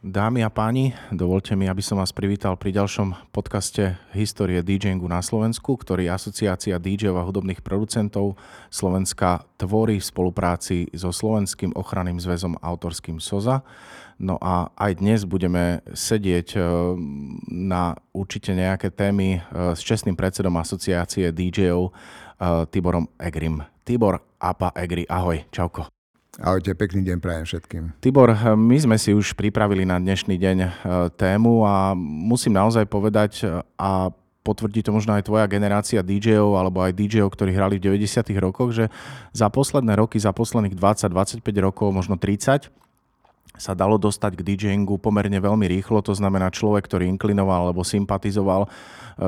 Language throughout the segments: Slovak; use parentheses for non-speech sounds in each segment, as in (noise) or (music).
Dámy a páni, dovolte mi, aby som vás privítal pri ďalšom podcaste Histórie DJingu na Slovensku, ktorý Asociácia DJov a hudobných producentov Slovenska tvorí v spolupráci so Slovenským ochranným zväzom autorským SOZA. No a aj dnes budeme sedieť e, na určite nejaké témy e, s čestným predsedom Asociácie DJov e, Tiborom Egrim. Tibor Apa Egri, ahoj, čauko. Ahojte, pekný deň prajem všetkým. Tibor, my sme si už pripravili na dnešný deň e, tému a musím naozaj povedať e, a potvrdí to možno aj tvoja generácia DJ-ov alebo aj DJ-ov, ktorí hrali v 90. rokoch, že za posledné roky, za posledných 20-25 rokov, možno 30, sa dalo dostať k DJingu pomerne veľmi rýchlo, to znamená človek, ktorý inklinoval alebo sympatizoval e,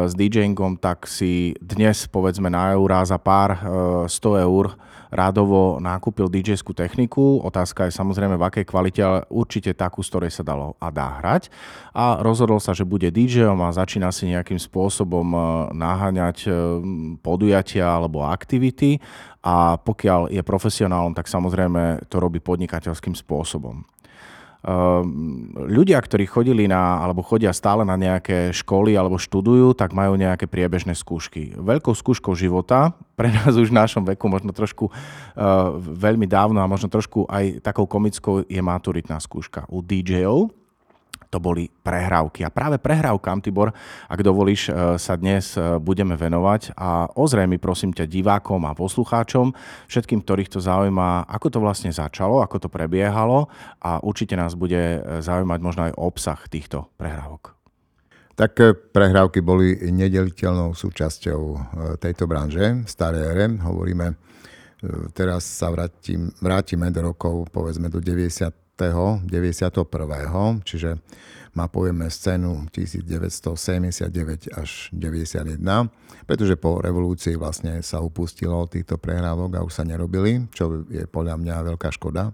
s DJingom, tak si dnes povedzme na eurá za pár 100 eur rádovo nákupil dj techniku. Otázka je samozrejme v akej kvalite, ale určite takú, z ktorej sa dalo a dá hrať. A rozhodol sa, že bude DJom a začína si nejakým spôsobom e, naháňať e, podujatia alebo aktivity a pokiaľ je profesionálom, tak samozrejme to robí podnikateľským spôsobom. Ehm, ľudia, ktorí chodili na, alebo chodia stále na nejaké školy alebo študujú, tak majú nejaké priebežné skúšky. Veľkou skúškou života, pre nás už v našom veku možno trošku uh, veľmi dávno a možno trošku aj takou komickou je maturitná skúška. U DJov to boli prehrávky. A práve prehrávkam, Tibor, ak dovolíš, e, sa dnes e, budeme venovať a ozrejmi prosím ťa divákom a poslucháčom, všetkým, ktorých to zaujíma, ako to vlastne začalo, ako to prebiehalo a určite nás bude e, zaujímať možno aj obsah týchto prehrávok. Tak prehrávky boli nedeliteľnou súčasťou tejto branže, staré ére. Hovoríme, teraz sa vrátim, vrátime do rokov, povedzme do 90 91. čiže mapujeme scénu 1979 až 91, pretože po revolúcii vlastne sa upustilo týchto prehrávok a už sa nerobili, čo je podľa mňa veľká škoda.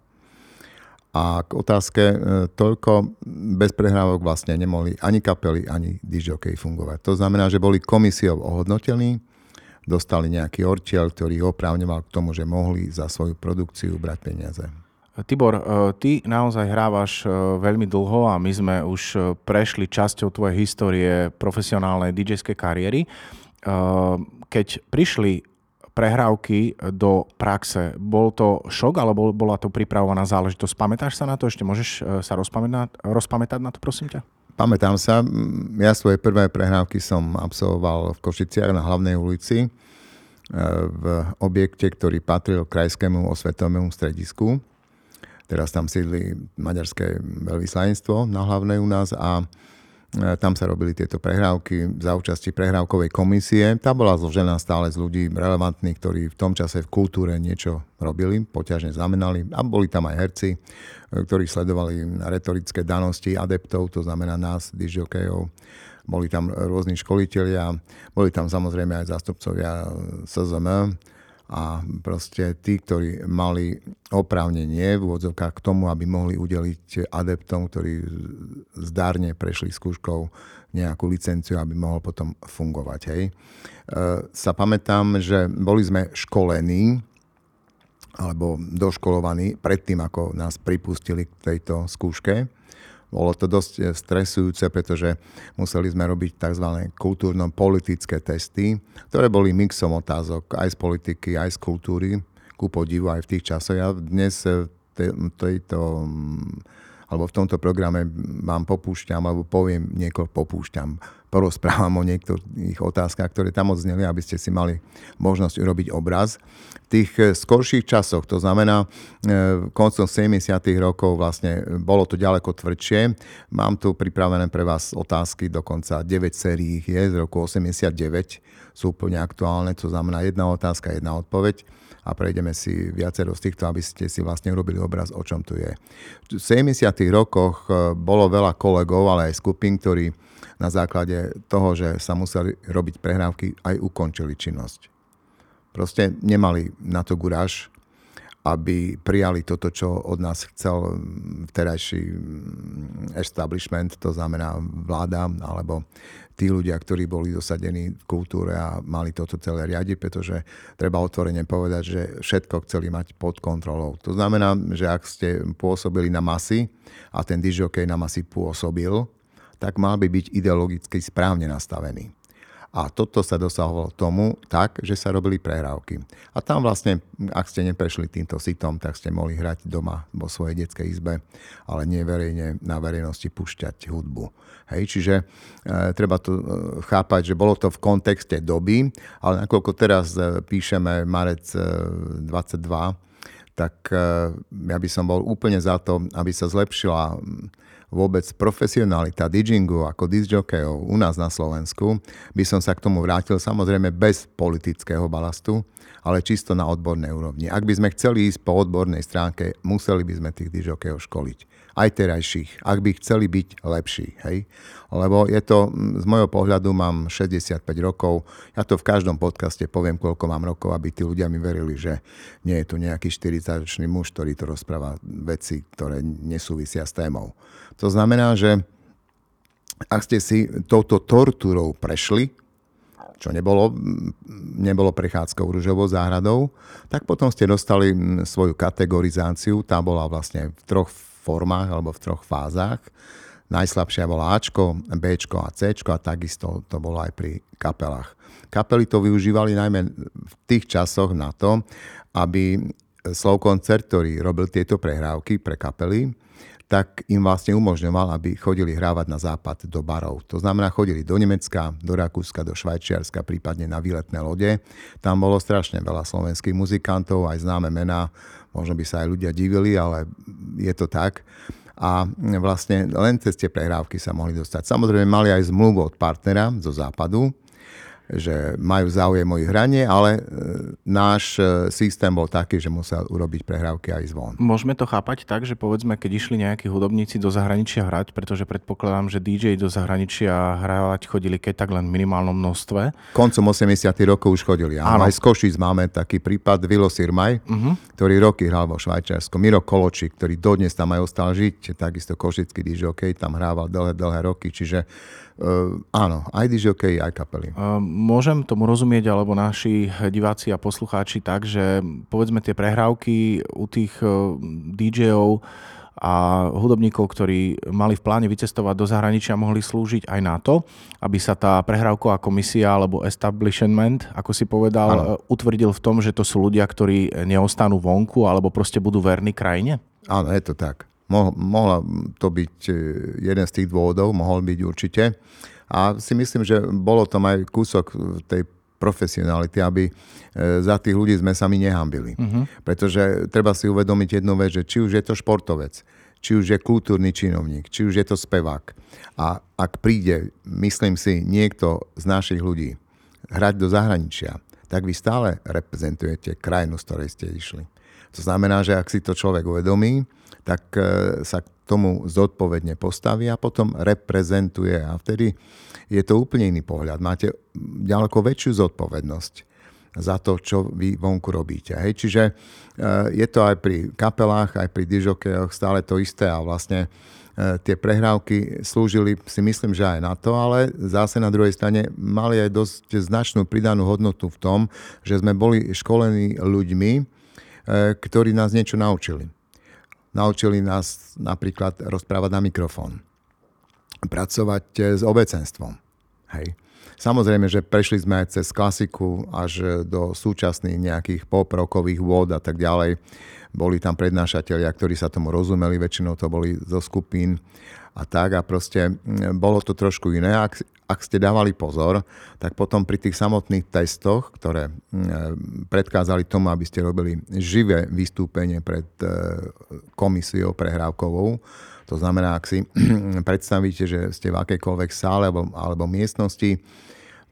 A k otázke, e, toľko bez prehrávok vlastne nemohli ani kapely, ani DJokej fungovať. To znamená, že boli komisiou ohodnotení, dostali nejaký ortiel, ktorý oprávňoval k tomu, že mohli za svoju produkciu brať peniaze. Tibor, e, ty naozaj hrávaš e, veľmi dlho a my sme už e, prešli časťou tvojej histórie profesionálnej dj kariéry. Keď prišli prehrávky do praxe, bol to šok alebo bola to pripravovaná záležitosť? Pamätáš sa na to? Ešte môžeš sa rozpamätať, rozpamätať na to, prosím ťa? Pamätám sa. Ja svoje prvé prehrávky som absolvoval v Košiciach na hlavnej ulici v objekte, ktorý patril krajskému osvetovému stredisku. Teraz tam sídli maďarské veľvyslanectvo na hlavnej u nás a e, tam sa robili tieto prehrávky za účasti prehrávkovej komisie. Tá bola zložená stále z ľudí relevantných, ktorí v tom čase v kultúre niečo robili, poťažne znamenali. A boli tam aj herci, e, ktorí sledovali retorické danosti adeptov, to znamená nás, dižokejov. Boli tam rôzni školitelia, boli tam samozrejme aj zástupcovia SZM, a proste tí, ktorí mali oprávnenie v úvodzovkách k tomu, aby mohli udeliť adeptom, ktorí zdárne prešli skúškou nejakú licenciu, aby mohol potom fungovať. Hej. E, sa pamätám, že boli sme školení alebo doškolovaní predtým, ako nás pripustili k tejto skúške bolo to dosť eh, stresujúce, pretože museli sme robiť tzv. kultúrno-politické testy, ktoré boli mixom otázok aj z politiky, aj z kultúry, ku podivu aj v tých časoch. Ja dnes v eh, tejto alebo v tomto programe vám popúšťam, alebo poviem niekoľko popúšťam, porozprávam o niektorých otázkach, ktoré tam odzneli, aby ste si mali možnosť urobiť obraz. V tých eh, skorších časoch, to znamená eh, koncom 70. rokov, vlastne bolo to ďaleko tvrdšie. Mám tu pripravené pre vás otázky, dokonca 9 sérií je z roku 89, sú úplne aktuálne, to znamená jedna otázka, jedna odpoveď a prejdeme si viacero z týchto, aby ste si vlastne urobili obraz, o čom tu je. V 70. rokoch bolo veľa kolegov, ale aj skupín, ktorí na základe toho, že sa museli robiť prehrávky, aj ukončili činnosť. Proste nemali na to guráž aby prijali toto, čo od nás chcel vterajší establishment, to znamená vláda alebo tí ľudia, ktorí boli dosadení v kultúre a mali toto celé riadiť, pretože treba otvorene povedať, že všetko chceli mať pod kontrolou. To znamená, že ak ste pôsobili na masy a ten dižokej na masy pôsobil, tak mal by byť ideologicky správne nastavený. A toto sa dosahovalo tomu tak, že sa robili prehrávky. A tam vlastne, ak ste neprešli týmto sitom, tak ste mohli hrať doma vo svojej detskej izbe, ale nie verejne na verejnosti púšťať hudbu. Hej, čiže e, treba to e, chápať, že bolo to v kontexte doby, ale nakoľko teraz e, píšeme marec e, 22, tak e, ja by som bol úplne za to, aby sa zlepšila vôbec profesionalita DJingu ako disjokejov u nás na Slovensku, by som sa k tomu vrátil samozrejme bez politického balastu, ale čisto na odbornej úrovni. Ak by sme chceli ísť po odbornej stránke, museli by sme tých disjokejov školiť. Aj terajších, ak by chceli byť lepší. Hej? Lebo je to, z môjho pohľadu mám 65 rokov, ja to v každom podcaste poviem, koľko mám rokov, aby tí ľudia mi verili, že nie je tu nejaký 40-ročný muž, ktorý to rozpráva veci, ktoré nesúvisia s témou. To znamená, že ak ste si touto tortúrou prešli, čo nebolo, nebolo prechádzkou rúžovou záhradou, tak potom ste dostali svoju kategorizáciu, tá bola vlastne v troch formách alebo v troch fázach. Najslabšia bola Ačko, Bčko a Cčko a takisto to bolo aj pri kapelách. Kapely to využívali najmä v tých časoch na to, aby Slow Koncert, ktorý robil tieto prehrávky pre kapely, tak im vlastne umožňoval, aby chodili hrávať na západ do barov. To znamená, chodili do Nemecka, do Rakúska, do Švajčiarska, prípadne na výletné lode. Tam bolo strašne veľa slovenských muzikantov, aj známe mená, možno by sa aj ľudia divili, ale je to tak a vlastne len cez tie prehrávky sa mohli dostať. Samozrejme mali aj zmluvu od partnera zo západu, že majú záujem o ich hranie, ale e, náš e, systém bol taký, že musel urobiť prehrávky aj zvon. Môžeme to chápať tak, že povedzme, keď išli nejakí hudobníci do zahraničia hrať, pretože predpokladám, že DJ do zahraničia hrávať chodili keď tak len v minimálnom množstve. Koncom 80 rokov už chodili. Áno. Aj z Košic máme taký prípad Vilo Sirmaj, uh-huh. ktorý roky hral vo Švajčiarsku. Miro Koloči, ktorý dodnes tam aj ostal žiť, takisto košický DJ, tam hrával dlhé, dlhé roky, čiže Uh, áno, aj DJ, aj kapely. Uh, môžem tomu rozumieť, alebo naši diváci a poslucháči tak, že povedzme tie prehrávky u tých uh, DJov a hudobníkov, ktorí mali v pláne vycestovať do zahraničia, mohli slúžiť aj na to, aby sa tá prehrávková komisia alebo establishment, ako si povedal, ano. utvrdil v tom, že to sú ľudia, ktorí neostanú vonku alebo proste budú verní krajine? Áno, je to tak. Mo- mohla to byť e, jeden z tých dôvodov, mohol byť určite. A si myslím, že bolo tam aj kúsok tej profesionality, aby e, za tých ľudí sme sa my nehambili. Uh-huh. Pretože treba si uvedomiť jednu vec, že či už je to športovec, či už je kultúrny činovník, či už je to spevák. A ak príde, myslím si, niekto z našich ľudí hrať do zahraničia, tak vy stále reprezentujete krajinu, z ktorej ste išli. To znamená, že ak si to človek uvedomí, tak e, sa tomu zodpovedne postaví a potom reprezentuje. A vtedy je to úplne iný pohľad. Máte ďaleko väčšiu zodpovednosť za to, čo vy vonku robíte. Hej. Čiže e, je to aj pri kapelách, aj pri dižokejoch stále to isté a vlastne e, tie prehrávky slúžili si myslím, že aj na to, ale zase na druhej strane mali aj dosť značnú pridanú hodnotu v tom, že sme boli školení ľuďmi, ktorí nás niečo naučili. Naučili nás napríklad rozprávať na mikrofón, pracovať eh, s obecenstvom. Hej. Samozrejme, že prešli sme aj cez klasiku až do súčasných nejakých poprokových vôd a tak ďalej. Boli tam prednášatelia, ktorí sa tomu rozumeli, väčšinou to boli zo skupín a tak a proste bolo to trošku iné. Ak ste dávali pozor, tak potom pri tých samotných testoch, ktoré mm, predkázali tomu, aby ste robili živé vystúpenie pred e, komisiou prehrávkovou, to znamená, ak si (clears throat) predstavíte, že ste v akejkoľvek sále alebo, alebo miestnosti,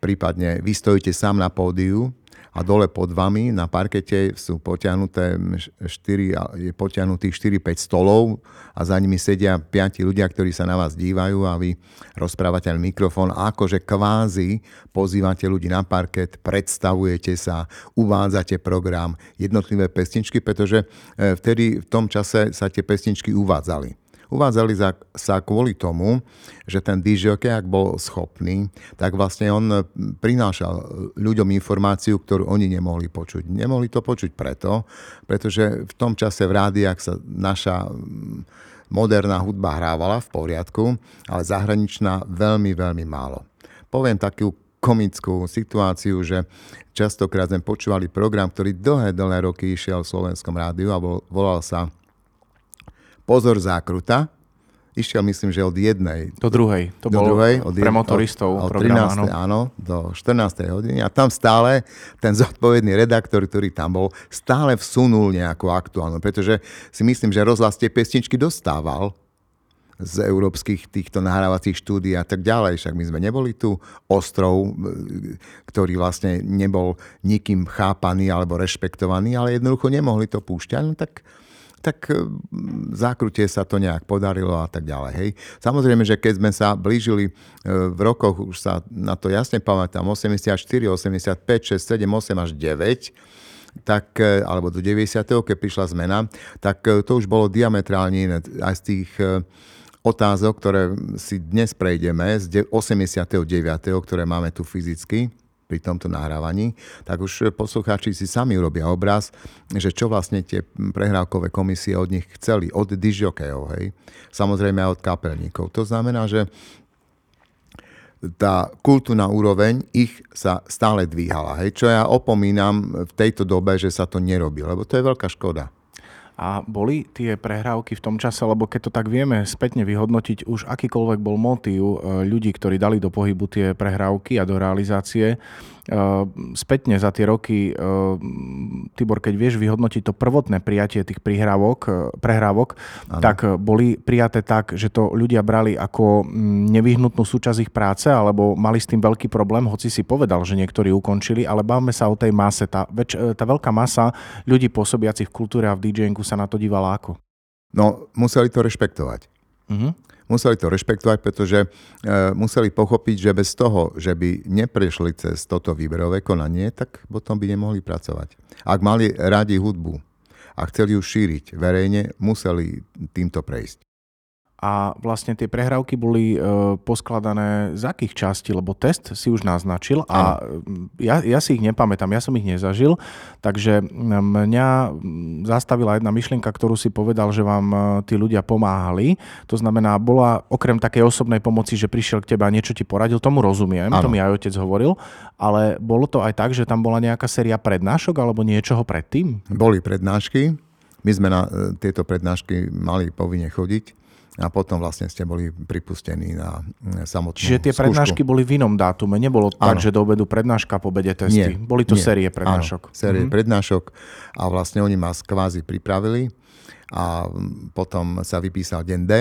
prípadne vy stojíte sám na pódiu a dole pod vami na parkete sú potiahnuté 4, je potiahnutých 4-5 stolov a za nimi sedia 5 ľudia, ktorí sa na vás dívajú a vy rozprávate na mikrofón a akože kvázi pozývate ľudí na parket, predstavujete sa, uvádzate program, jednotlivé pesničky, pretože e, vtedy v tom čase sa tie pesničky uvádzali. Uvádzali sa kvôli tomu, že ten DJ, ak bol schopný, tak vlastne on prinášal ľuďom informáciu, ktorú oni nemohli počuť. Nemohli to počuť preto, pretože v tom čase v rádiách sa naša moderná hudba hrávala v poriadku, ale zahraničná veľmi, veľmi málo. Poviem takú komickú situáciu, že častokrát sme počúvali program, ktorý dlhé, dlhé roky išiel v slovenskom rádiu a volal sa pozor zákruta, išiel myslím, že od jednej do druhej. To do bol druhej, od pre motoristov od, od program, 13. Áno. áno, do 14. hodiny a tam stále ten zodpovedný redaktor, ktorý tam bol, stále vsunul nejakú aktuálnu, pretože si myslím, že rozhlas tie pesničky dostával z európskych týchto nahrávacích štúdí a tak ďalej. Však my sme neboli tu ostrov, ktorý vlastne nebol nikým chápaný alebo rešpektovaný, ale jednoducho nemohli to púšťať. No tak tak e, zákrutie sa to nejak podarilo a tak ďalej. Hej. Samozrejme, že keď sme sa blížili e, v rokoch, už sa na to jasne pamätám, 84, 85, 6, 7, 8 až 9, tak, e, alebo do 90. keď prišla zmena, tak to už bolo diametrálne iné. Aj z tých otázok, ktoré si dnes prejdeme, z 89., ktoré máme tu fyzicky, pri tomto nahrávaní, tak už poslucháči si sami urobia obraz, že čo vlastne tie prehrávkové komisie od nich chceli, od dižokejov, hej. Samozrejme aj od kapelníkov. To znamená, že tá kultúrna úroveň ich sa stále dvíhala. Hej. Čo ja opomínam v tejto dobe, že sa to nerobí, lebo to je veľká škoda. A boli tie prehrávky v tom čase, lebo keď to tak vieme spätne vyhodnotiť, už akýkoľvek bol motív e, ľudí, ktorí dali do pohybu tie prehrávky a do realizácie, spätne za tie roky, ehm, Tibor, keď vieš vyhodnotiť to prvotné prijatie tých prihrávok, e, prehrávok, ano. tak boli prijaté tak, že to ľudia brali ako mm, nevyhnutnú súčasť ich práce, alebo mali s tým veľký problém, hoci si povedal, že niektorí ukončili, ale bavme sa o tej mase. Tá, väč, e, tá veľká masa ľudí pôsobiacich v kultúre a v DJingu sa na to dívala ako? No, museli to rešpektovať. Uh-huh museli to rešpektovať, pretože e, museli pochopiť, že bez toho, že by neprešli cez toto výberové konanie, tak potom by nemohli pracovať. Ak mali radi hudbu a chceli ju šíriť verejne, museli týmto prejsť a vlastne tie prehrávky boli e, poskladané z akých častí, lebo test si už naznačil a ja, ja si ich nepamätám, ja som ich nezažil, takže mňa zastavila jedna myšlienka, ktorú si povedal, že vám e, tí ľudia pomáhali. To znamená, bola okrem takej osobnej pomoci, že prišiel k tebe a niečo ti poradil, tomu rozumiem, ano. to mi aj otec hovoril, ale bolo to aj tak, že tam bola nejaká séria prednášok alebo niečoho predtým? Boli prednášky, my sme na e, tieto prednášky mali povinne chodiť a potom vlastne ste boli pripustení na mm, samotnú Čiže tie skúšku. prednášky boli v inom dátume, nebolo ano. tak, že do obedu prednáška, po obede testy. Nie, boli to nie. série prednášok. Áno, série mm-hmm. prednášok a vlastne oni ma kvázi pripravili a mm, potom sa vypísal deň D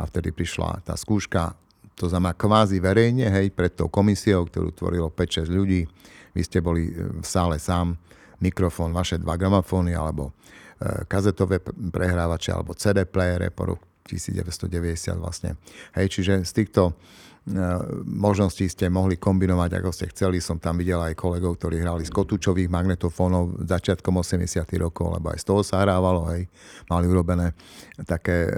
a vtedy prišla tá skúška, to znamená kvázi verejne, hej, pred tou komisiou, ktorú tvorilo 5-6 ľudí. Vy ste boli e, v sále sám, mikrofón, vaše dva gramofóny alebo e, kazetové prehrávače alebo CD playere, 1990 vlastne. Hej, čiže z týchto e, možností ste mohli kombinovať, ako ste chceli. Som tam videl aj kolegov, ktorí hrali z kotúčových magnetofónov začiatkom 80 rokov, lebo aj z toho sa hrávalo. Hej. Mali urobené také e,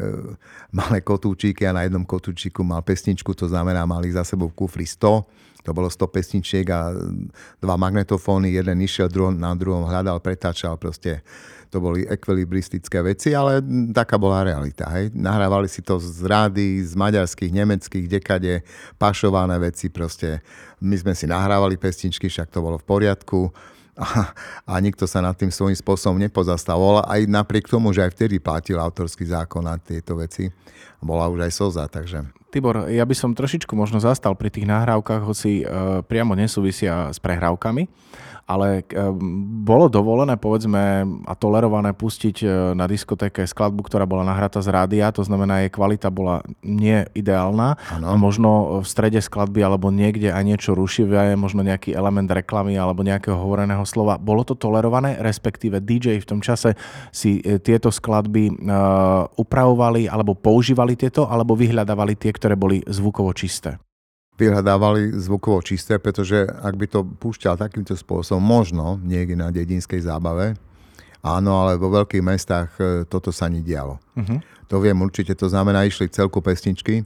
malé kotúčiky a na jednom kotúčiku mal pesničku, to znamená, mali za sebou v kufri 100 to bolo 100 pesničiek a dva magnetofóny, jeden išiel druho, na druhom hľadal, pretáčal proste to boli ekvilibristické veci, ale taká bola realita. Hej. Nahrávali si to z rády, z maďarských, nemeckých, dekade, pašované veci proste. My sme si nahrávali pesničky, však to bolo v poriadku a, a nikto sa nad tým svojím spôsobom nepozastavoval, aj napriek tomu, že aj vtedy platil autorský zákon na tieto veci. Bola už aj slza, takže... Tibor, ja by som trošičku možno zastal pri tých nahrávkach, hoci e, priamo nesúvisia s prehrávkami, ale bolo dovolené, povedzme, a tolerované pustiť na diskotéke skladbu, ktorá bola nahratá z rádia, to znamená, jej kvalita bola nie ideálna ano. možno v strede skladby alebo niekde aj niečo rušivé, možno nejaký element reklamy alebo nejakého hovoreného slova. Bolo to tolerované, respektíve DJ v tom čase si tieto skladby upravovali alebo používali tieto, alebo vyhľadávali tie, ktoré boli zvukovo čisté? Vyhľadávali zvukovo čisté, pretože ak by to púšťal takýmto spôsobom, možno niekde na dedinskej zábave, áno, ale vo veľkých mestách e, toto sa nedialo. Uh-huh. To viem určite, to znamená, išli celku pesničky,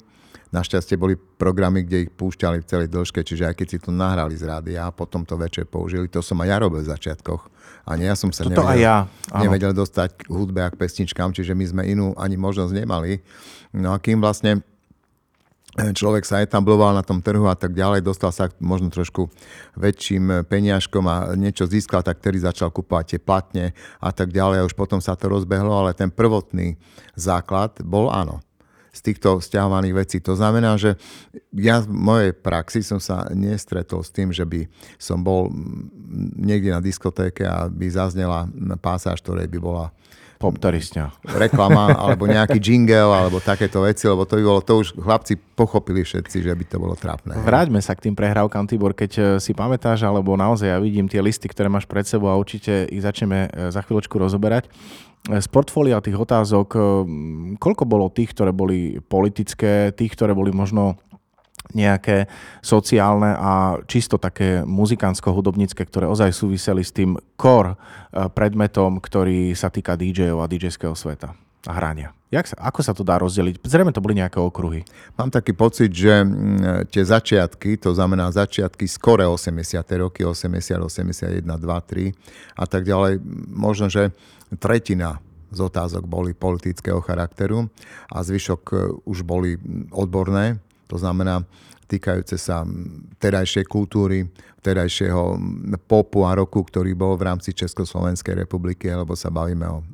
Našťastie boli programy, kde ich púšťali v celej dĺžke, čiže aj keď si to nahrali z rádia a potom to večer použili, to som aj ja robil v začiatkoch. A nie, ja som sa Toto nevedel, aj ja. nevedel dostať k hudbe a k pesničkám, čiže my sme inú ani možnosť nemali. No a kým vlastne človek sa etabloval na tom trhu a tak ďalej, dostal sa možno trošku väčším peniažkom a niečo získal, tak ktorý začal kupovať tie platne a tak ďalej. Už potom sa to rozbehlo, ale ten prvotný základ bol áno z týchto stiahovaných vecí. To znamená, že ja v mojej praxi som sa nestretol s tým, že by som bol niekde na diskotéke a by zaznela pásáž, ktorej by bola Poptarisňa. Reklama, (laughs) alebo nejaký jingle, alebo takéto veci, lebo to by bolo, to už chlapci pochopili všetci, že by to bolo trápne. Vráťme sa k tým prehrávkam, Tibor, keď e, si pamätáš, alebo naozaj ja vidím tie listy, ktoré máš pred sebou a určite ich začneme e, za chvíľočku rozoberať. E, z portfólia tých otázok, koľko bolo tých, ktoré boli politické, tých, ktoré boli možno nejaké sociálne a čisto také muzikánsko-hudobnícke, ktoré ozaj súviseli s tým core predmetom, ktorý sa týka DJ-ov a DJ-ského sveta a hrania. Jak sa, ako sa to dá rozdeliť? Zrejme to boli nejaké okruhy. Mám taký pocit, že mm, tie začiatky, to znamená začiatky skore 80. roky, 80, 81, 2, 3 a tak ďalej, možno, že tretina z otázok boli politického charakteru a zvyšok eh, už boli odborné, to znamená týkajúce sa terajšej kultúry, terajšieho popu a roku, ktorý bol v rámci Československej republiky, lebo sa bavíme o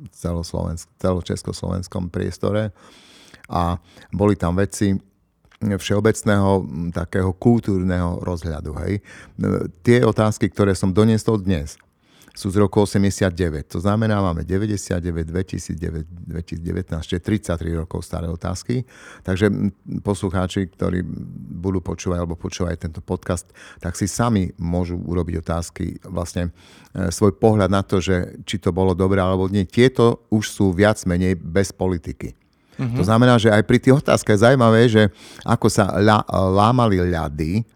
celočeskoslovenskom priestore. A boli tam veci, všeobecného takého kultúrneho rozhľadu. Hej. Tie otázky, ktoré som doniesol dnes, sú z roku 89. To znamená, máme 99, 2009, 2019, čiže 33 rokov staré otázky. Takže poslucháči, ktorí budú počúvať alebo počúvať tento podcast, tak si sami môžu urobiť otázky, vlastne e, svoj pohľad na to, že či to bolo dobré alebo nie. Tieto už sú viac menej bez politiky. Uh-huh. To znamená, že aj pri tých otázkach je zaujímavé, že ako sa lá, lámali ľady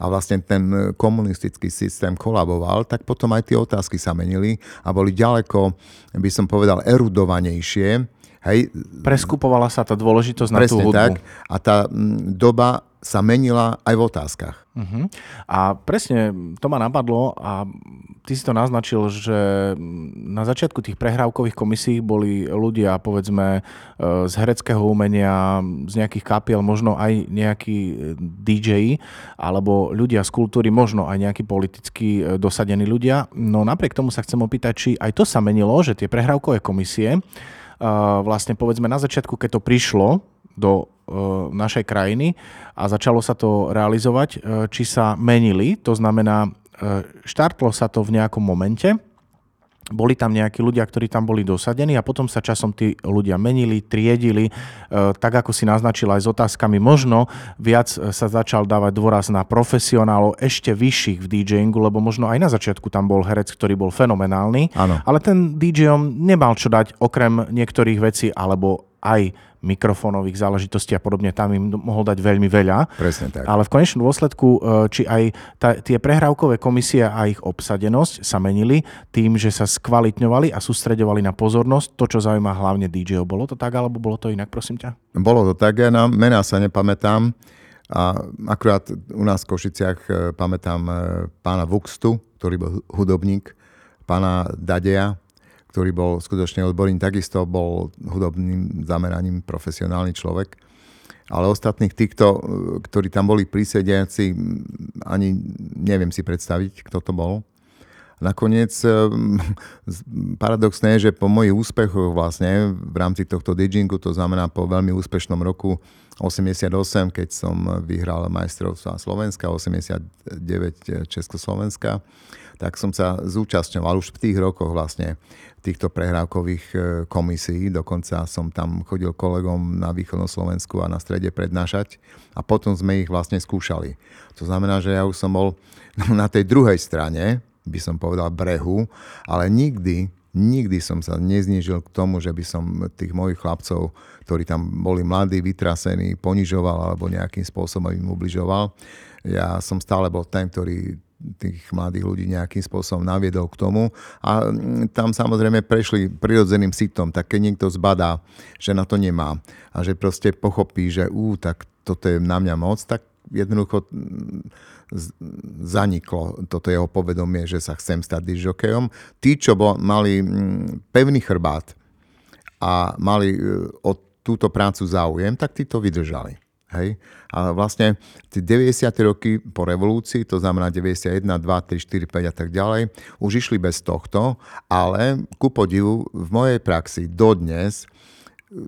a vlastne ten e, komunistický systém kolaboval, tak potom aj tie otázky sa menili a boli ďaleko, by som povedal, erudovanejšie. Hej. Preskupovala sa tá dôležitosť na tú hudbu. tak. A tá doba sa menila aj v otázkach. Uh-huh. A presne to ma napadlo a ty si to naznačil, že na začiatku tých prehrávkových komisí boli ľudia, povedzme, e, z hereckého umenia, z nejakých kapiel, možno aj nejakí e, DJ, alebo ľudia z kultúry, možno aj nejakí politicky e, dosadení ľudia. No napriek tomu sa chcem opýtať, či aj to sa menilo, že tie prehrávkové komisie, vlastne povedzme na začiatku, keď to prišlo do našej krajiny a začalo sa to realizovať, e, či sa menili, to znamená, e, štartlo sa to v nejakom momente, boli tam nejakí ľudia, ktorí tam boli dosadení a potom sa časom tí ľudia menili, triedili, tak ako si naznačila aj s otázkami. Možno viac sa začal dávať dôraz na profesionálov ešte vyšších v DJingu, lebo možno aj na začiatku tam bol herec, ktorý bol fenomenálny, ano. ale ten DJom nemal čo dať okrem niektorých vecí, alebo aj mikrofónových záležitostí a podobne, tam im mohol dať veľmi veľa. Presne tak. Ale v konečnom dôsledku, e, či aj tá, tie prehrávkové komisie a ich obsadenosť sa menili tým, že sa skvalitňovali a sústredovali na pozornosť, to, čo zaujíma hlavne DJ. Bolo to tak, alebo bolo to inak, prosím ťa? Bolo to tak, ja na mená sa nepamätám. A akurát u nás v Košiciach e, pamätám e, pána Vuxtu, ktorý bol hudobník, pána Dadeja, ktorý bol skutočne odborný, takisto bol hudobným zameraním profesionálny človek. Ale ostatných týchto, ktorí tam boli prísediaci, ani neviem si predstaviť, kto to bol. Nakoniec paradoxné je, že po mojich úspechoch vlastne v rámci tohto DJingu, to znamená po veľmi úspešnom roku 88, keď som vyhral majstrovstva Slovenska, 89 Československa, tak som sa zúčastňoval už v tých rokoch vlastne týchto prehrávkových e, komisí. Dokonca som tam chodil kolegom na východnom Slovensku a na strede prednášať a potom sme ich vlastne skúšali. To znamená, že ja už som bol (laughs) na tej druhej strane, by som povedal brehu, ale nikdy nikdy som sa neznížil k tomu, že by som tých mojich chlapcov, ktorí tam boli mladí, vytrasení, ponižoval alebo nejakým spôsobom im ubližoval. Ja som stále bol ten, ktorý tých mladých ľudí nejakým spôsobom naviedol k tomu a mm, tam samozrejme prešli prirodzeným sitom, tak keď niekto zbadá, že na to nemá a že proste pochopí, že ú, tak toto je na mňa moc, tak jednoducho mm, zaniklo toto jeho povedomie, že sa chcem stať dižokejom. Tí, čo mali mm, pevný chrbát a mali e, o túto prácu záujem, tak tí to vydržali. Hej? A vlastne tie 90. roky po revolúcii, to znamená 91, 2, 3, 4, 5 a tak ďalej, už išli bez tohto, ale ku podivu v mojej praxi dodnes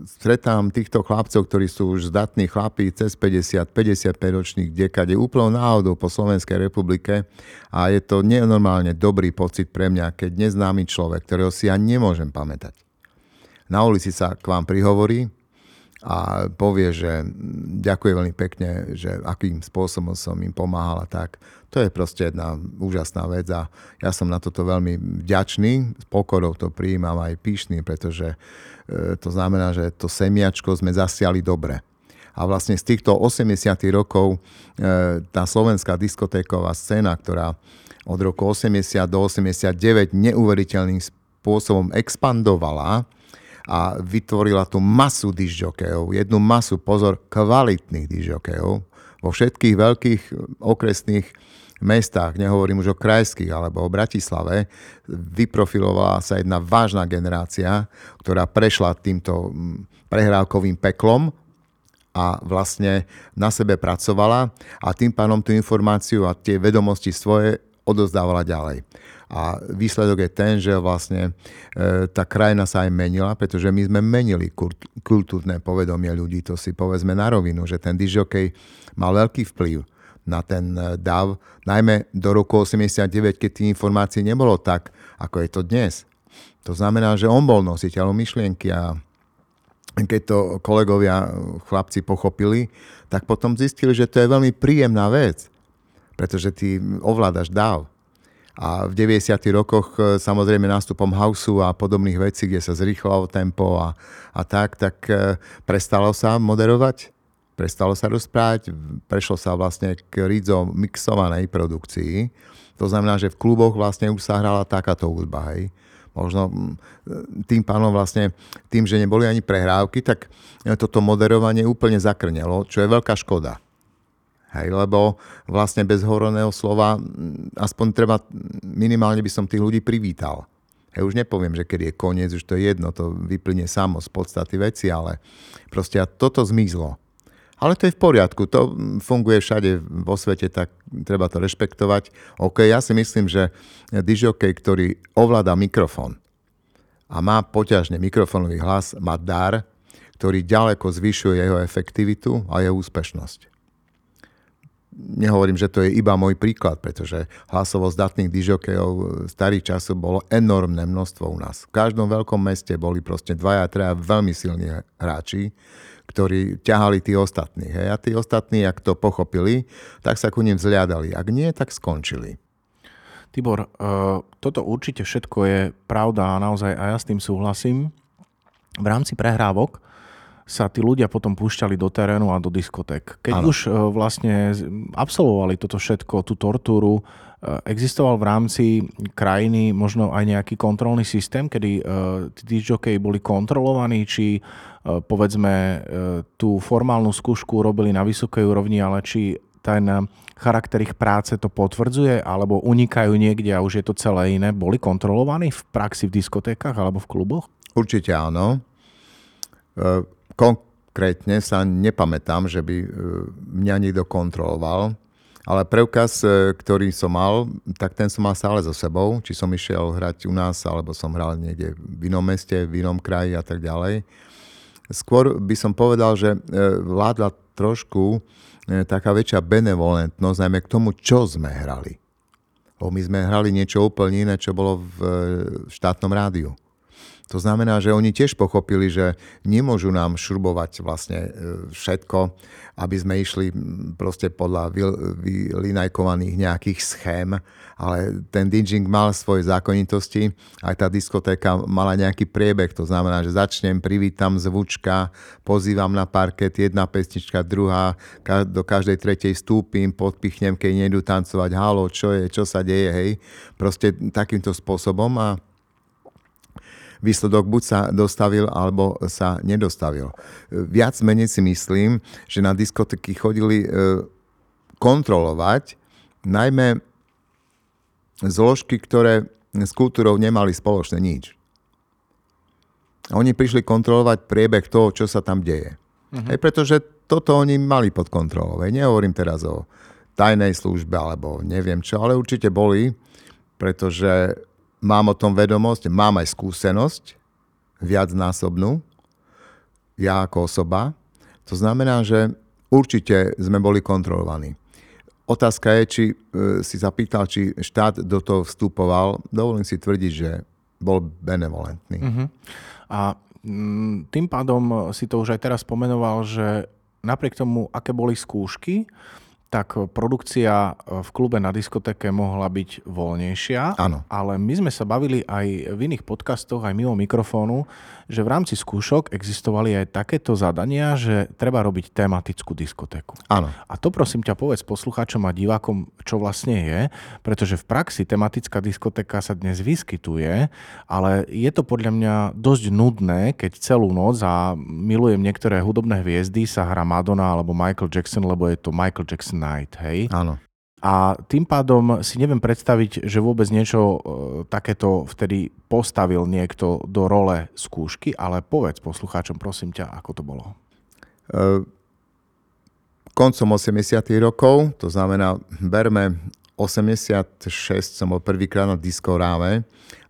stretám týchto chlapcov, ktorí sú už zdatní chlapí, cez 50, 55 ročných dekade, úplnou náhodou po Slovenskej republike a je to nenormálne dobrý pocit pre mňa, keď neznámy človek, ktorého si ja nemôžem pamätať, na ulici sa k vám prihovorí, a povie, že ďakuje veľmi pekne, že akým spôsobom som im pomáhala, tak to je proste jedna úžasná vec a ja som na toto veľmi vďačný, s pokorou to prijímam aj píšný, pretože e, to znamená, že to semiačko sme zasiali dobre. A vlastne z týchto 80 rokov e, tá slovenská diskotéková scéna, ktorá od roku 80 do 89 neuveriteľným spôsobom expandovala, a vytvorila tu masu dižďokejov, jednu masu, pozor, kvalitných dižďokejov vo všetkých veľkých okresných mestách, nehovorím už o krajských alebo o Bratislave, vyprofilovala sa jedna vážna generácia, ktorá prešla týmto mm, prehrávkovým peklom a vlastne na sebe pracovala a tým pánom tú informáciu a tie vedomosti svoje odozdávala ďalej. A výsledok je ten, že vlastne e, tá krajina sa aj menila, pretože my sme menili kultúrne povedomie ľudí. To si povedzme na rovinu, že ten dižokej mal veľký vplyv na ten e, dav, najmä do roku 89, keď tých informácií nebolo tak, ako je to dnes. To znamená, že on bol nositeľom myšlienky a keď to kolegovia, chlapci pochopili, tak potom zistili, že to je veľmi príjemná vec, pretože ty ovládaš dáv. A v 90. rokoch e, samozrejme nástupom houseu a podobných vecí, kde sa zrýchlalo tempo a, a tak, tak e, prestalo sa moderovať, prestalo sa rozprávať, prešlo sa vlastne k rizo mixovanej produkcii. To znamená, že v kluboch vlastne už sa hrala takáto hudba, hej. Možno tým pánom vlastne, tým, že neboli ani prehrávky, tak toto moderovanie úplne zakrnelo, čo je veľká škoda. Hej, lebo vlastne bez hovorného slova aspoň treba, minimálne by som tých ľudí privítal. Hej, už nepoviem, že keď je koniec, už to je jedno, to vyplyne samo z podstaty veci, ale proste toto zmizlo. Ale to je v poriadku, to funguje všade vo svete, tak treba to rešpektovať. OK, ja si myslím, že dižokej, ktorý ovláda mikrofón a má poťažne mikrofónový hlas, má dar, ktorý ďaleko zvyšuje jeho efektivitu a jeho úspešnosť nehovorím, že to je iba môj príklad, pretože hlasovo zdatných dižokejov starých časov bolo enormné množstvo u nás. V každom veľkom meste boli proste dvaja, treja veľmi silní hráči, ktorí ťahali tí ostatní. Hej. A tí ostatní, ak to pochopili, tak sa ku ním zliadali. Ak nie, tak skončili. Tibor, uh, toto určite všetko je pravda a naozaj aj ja s tým súhlasím. V rámci prehrávok sa tí ľudia potom púšťali do terénu a do diskoték. Keď ano. už e, vlastne absolvovali toto všetko, tú tortúru, e, existoval v rámci krajiny možno aj nejaký kontrolný systém, kedy e, tí disjokej boli kontrolovaní, či povedzme tú formálnu skúšku robili na vysokej úrovni, ale či ten charakter ich práce to potvrdzuje, alebo unikajú niekde a už je to celé iné. Boli kontrolovaní v praxi v diskotékach alebo v kluboch? Určite áno konkrétne sa nepamätám, že by e, mňa niekto kontroloval, Ale preukaz, e, ktorý som mal, tak ten som mal stále so sebou. Či som išiel hrať u nás, alebo som hral niekde v inom meste, v inom kraji a tak ďalej. Skôr by som povedal, že e, vládla trošku taká väčšia benevolentnosť, najmä k tomu, čo sme hrali. Lebo my sme hrali niečo úplne iné, čo bolo v štátnom rádiu. To znamená, že oni tiež pochopili, že nemôžu nám šrubovať vlastne e, všetko, aby sme išli proste podľa vylinajkovaných nejakých schém, ale ten DJing mal svoje zákonitosti, aj tá diskotéka mala nejaký priebeh, to znamená, že začnem, privítam zvučka, pozývam na parket, jedna pesnička, druhá, do každej tretej stúpim, podpichnem, keď nejdu tancovať, halo, čo je, čo sa deje, hej. Proste takýmto spôsobom a výsledok buď sa dostavil, alebo sa nedostavil. Viac menej si myslím, že na diskotéky chodili e, kontrolovať najmä zložky, ktoré s kultúrou nemali spoločné nič. A oni prišli kontrolovať priebeh toho, čo sa tam deje. Uh-huh. Hej, pretože toto oni mali pod kontrolou. Hej. Nehovorím teraz o tajnej službe alebo neviem čo, ale určite boli, pretože mám o tom vedomosť, mám aj skúsenosť, viacnásobnú, ja ako osoba. To znamená, že určite sme boli kontrolovaní. Otázka je, či e, si zapýtal, či štát do toho vstupoval. Dovolím si tvrdiť, že bol benevolentný. Uh-huh. A mm, tým pádom si to už aj teraz pomenoval, že napriek tomu, aké boli skúšky, tak produkcia v klube na diskotéke mohla byť voľnejšia. Áno. Ale my sme sa bavili aj v iných podcastoch, aj mimo mikrofónu, že v rámci skúšok existovali aj takéto zadania, že treba robiť tematickú diskotéku. Áno. A to prosím ťa povedz poslucháčom a divákom, čo vlastne je, pretože v praxi tematická diskotéka sa dnes vyskytuje, ale je to podľa mňa dosť nudné, keď celú noc a milujem niektoré hudobné hviezdy sa hrá Madonna alebo Michael Jackson, lebo je to Michael Jackson Night, hej? Áno. A tým pádom si neviem predstaviť, že vôbec niečo e, takéto vtedy postavil niekto do role skúšky, ale povedz poslucháčom, prosím ťa, ako to bolo. E, koncom 80 rokov, to znamená, berme 86 som bol prvýkrát na Diskoráme.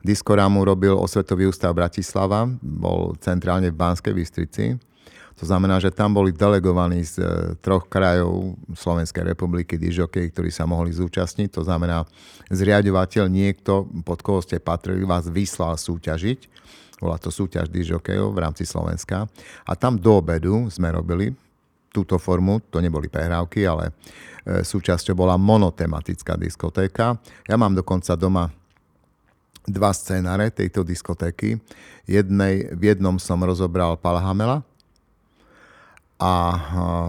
Diskorámu robil Osvetový ústav Bratislava, bol centrálne v Banskej Bystrici. To znamená, že tam boli delegovaní z e, troch krajov Slovenskej republiky dižokej, ktorí sa mohli zúčastniť. To znamená, zriadovateľ niekto, pod koho ste patrili, vás vyslal súťažiť. Bola to súťaž dižokejov v rámci Slovenska. A tam do obedu sme robili túto formu, to neboli prehrávky, ale e, súčasťou bola monotematická diskotéka. Ja mám dokonca doma dva scénáre tejto diskotéky. Jednej, v jednom som rozobral Palhamela, a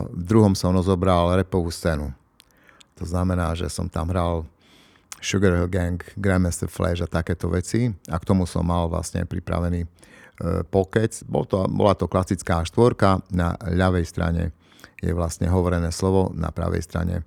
v druhom som rozobral repovú scénu. To znamená, že som tam hral Sugar Hill Gang, Grandmaster Flash a takéto veci a k tomu som mal vlastne pripravený e, pokec. Bol to, bola to klasická štvorka, na ľavej strane je vlastne hovorené slovo, na pravej strane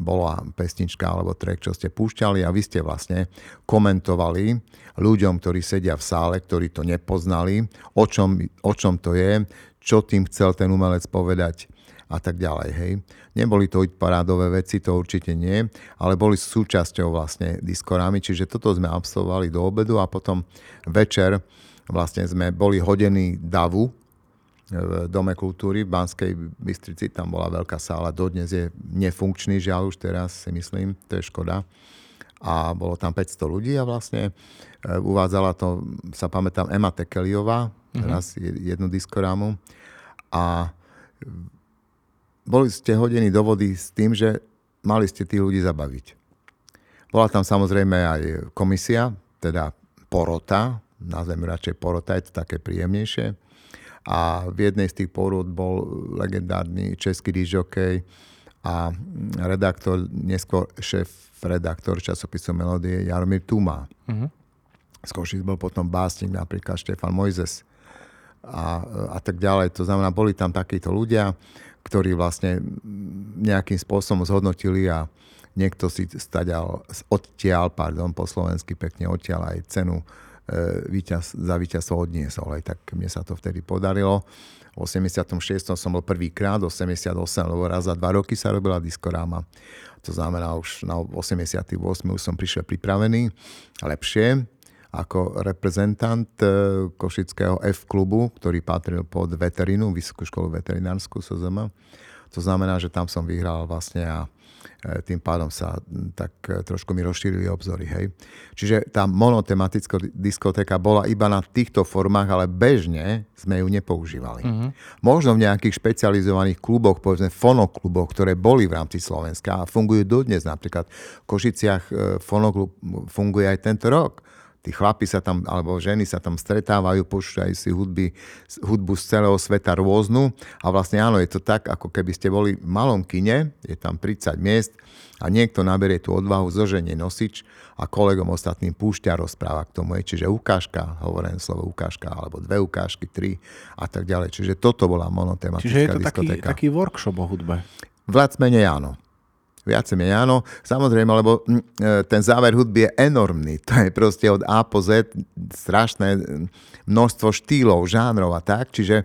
bola pesnička alebo track, čo ste púšťali a vy ste vlastne komentovali ľuďom, ktorí sedia v sále, ktorí to nepoznali, o čom, o čom to je, čo tým chcel ten umelec povedať a tak ďalej. Hej. Neboli to parádové veci, to určite nie, ale boli súčasťou vlastne diskorámy, čiže toto sme absolvovali do obedu a potom večer vlastne sme boli hodení davu v Dome kultúry v Banskej Bystrici, tam bola veľká sála, dodnes je nefunkčný, žiaľ už teraz si myslím, to je škoda. A bolo tam 500 ľudí a vlastne e, uvádzala to, sa pamätám, Emma Tekeliová, uh-huh. raz jednu diskorámu a boli ste hodení do vody s tým, že mali ste tých ľudí zabaviť. Bola tam samozrejme aj komisia, teda porota, nazvem radšej porota, je to také príjemnejšie. A v jednej z tých porod bol legendárny český dížokej a redaktor, neskôr šéf redaktor časopisu Melodie Jaromír Tuma. Uh-huh. Z Košic bol potom básnik napríklad Štefan Mojzes a, a tak ďalej. To znamená, boli tam takíto ľudia, ktorí vlastne nejakým spôsobom zhodnotili a niekto si staďal, odtiaľ, pardon, po slovensky pekne odtiaľ aj cenu víťaz, za víťazstvo odniesol. Aj tak mne sa to vtedy podarilo. V 86. som bol prvýkrát, 88, lebo raz za dva roky sa robila diskoráma. To znamená, už na 88. už som prišiel pripravený, lepšie, ako reprezentant e, Košického F klubu, ktorý patril pod veterínu, Vysokú školu veterinárskú SZM. To znamená, že tam som vyhral vlastne a E, tým pádom sa tak e, trošku mi rozšírili obzory. Hej. Čiže tá monotematická diskotéka bola iba na týchto formách, ale bežne sme ju nepoužívali. Uh-huh. Možno v nejakých špecializovaných kluboch, povedzme fonokluboch, ktoré boli v rámci Slovenska a fungujú dodnes. Napríklad v Košiciach e, fonoklub funguje aj tento rok tí chlapi sa tam, alebo ženy sa tam stretávajú, počúvajú si hudby, hudbu z celého sveta rôznu a vlastne áno, je to tak, ako keby ste boli v malom kine, je tam 30 miest a niekto naberie tú odvahu, zoženie nosič a kolegom ostatným púšťa rozpráva k tomu. Čiže ukážka, hovorím slovo ukážka, alebo dve ukážky, tri a tak ďalej. Čiže toto bola monotematická Čiže je to diskotéka. taký, taký workshop o hudbe. Viac menej áno. Viacej menej áno. Samozrejme, lebo mm, e, ten záver hudby je enormný. (laughs) To je proste od A po Z strašné množstvo štýlov, žánrov a tak. Čiže e,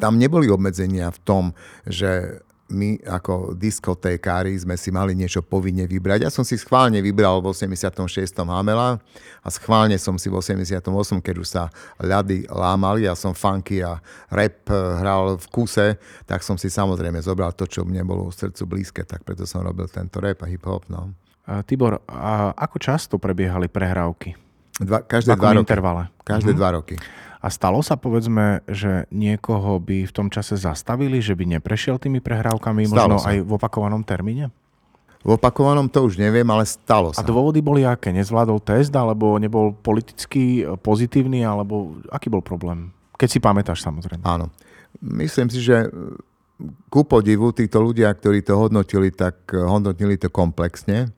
tam neboli obmedzenia v tom, že my ako diskotékári sme si mali niečo povinne vybrať. Ja som si schválne vybral v 86. Hamela a schválne som si v 88. keď už sa ľady lámali, ja som funky a rap eh, hral v kuse, tak som si samozrejme zobral to, čo mne bolo v srdcu blízke, tak preto som robil tento rap a hip-hop. No. A Tibor, a ako často prebiehali prehrávky? Dva, každé dva roky. intervale? Každé uh-huh. dva roky. A stalo sa, povedzme, že niekoho by v tom čase zastavili, že by neprešiel tými prehrávkami, stalo možno sa. aj v opakovanom termíne? V opakovanom to už neviem, ale stalo sa. A dôvody boli aké? Nezvládol test, alebo nebol politicky pozitívny, alebo aký bol problém? Keď si pamätáš, samozrejme. Áno. Myslím si, že ku podivu títo ľudia, ktorí to hodnotili, tak hodnotili to komplexne.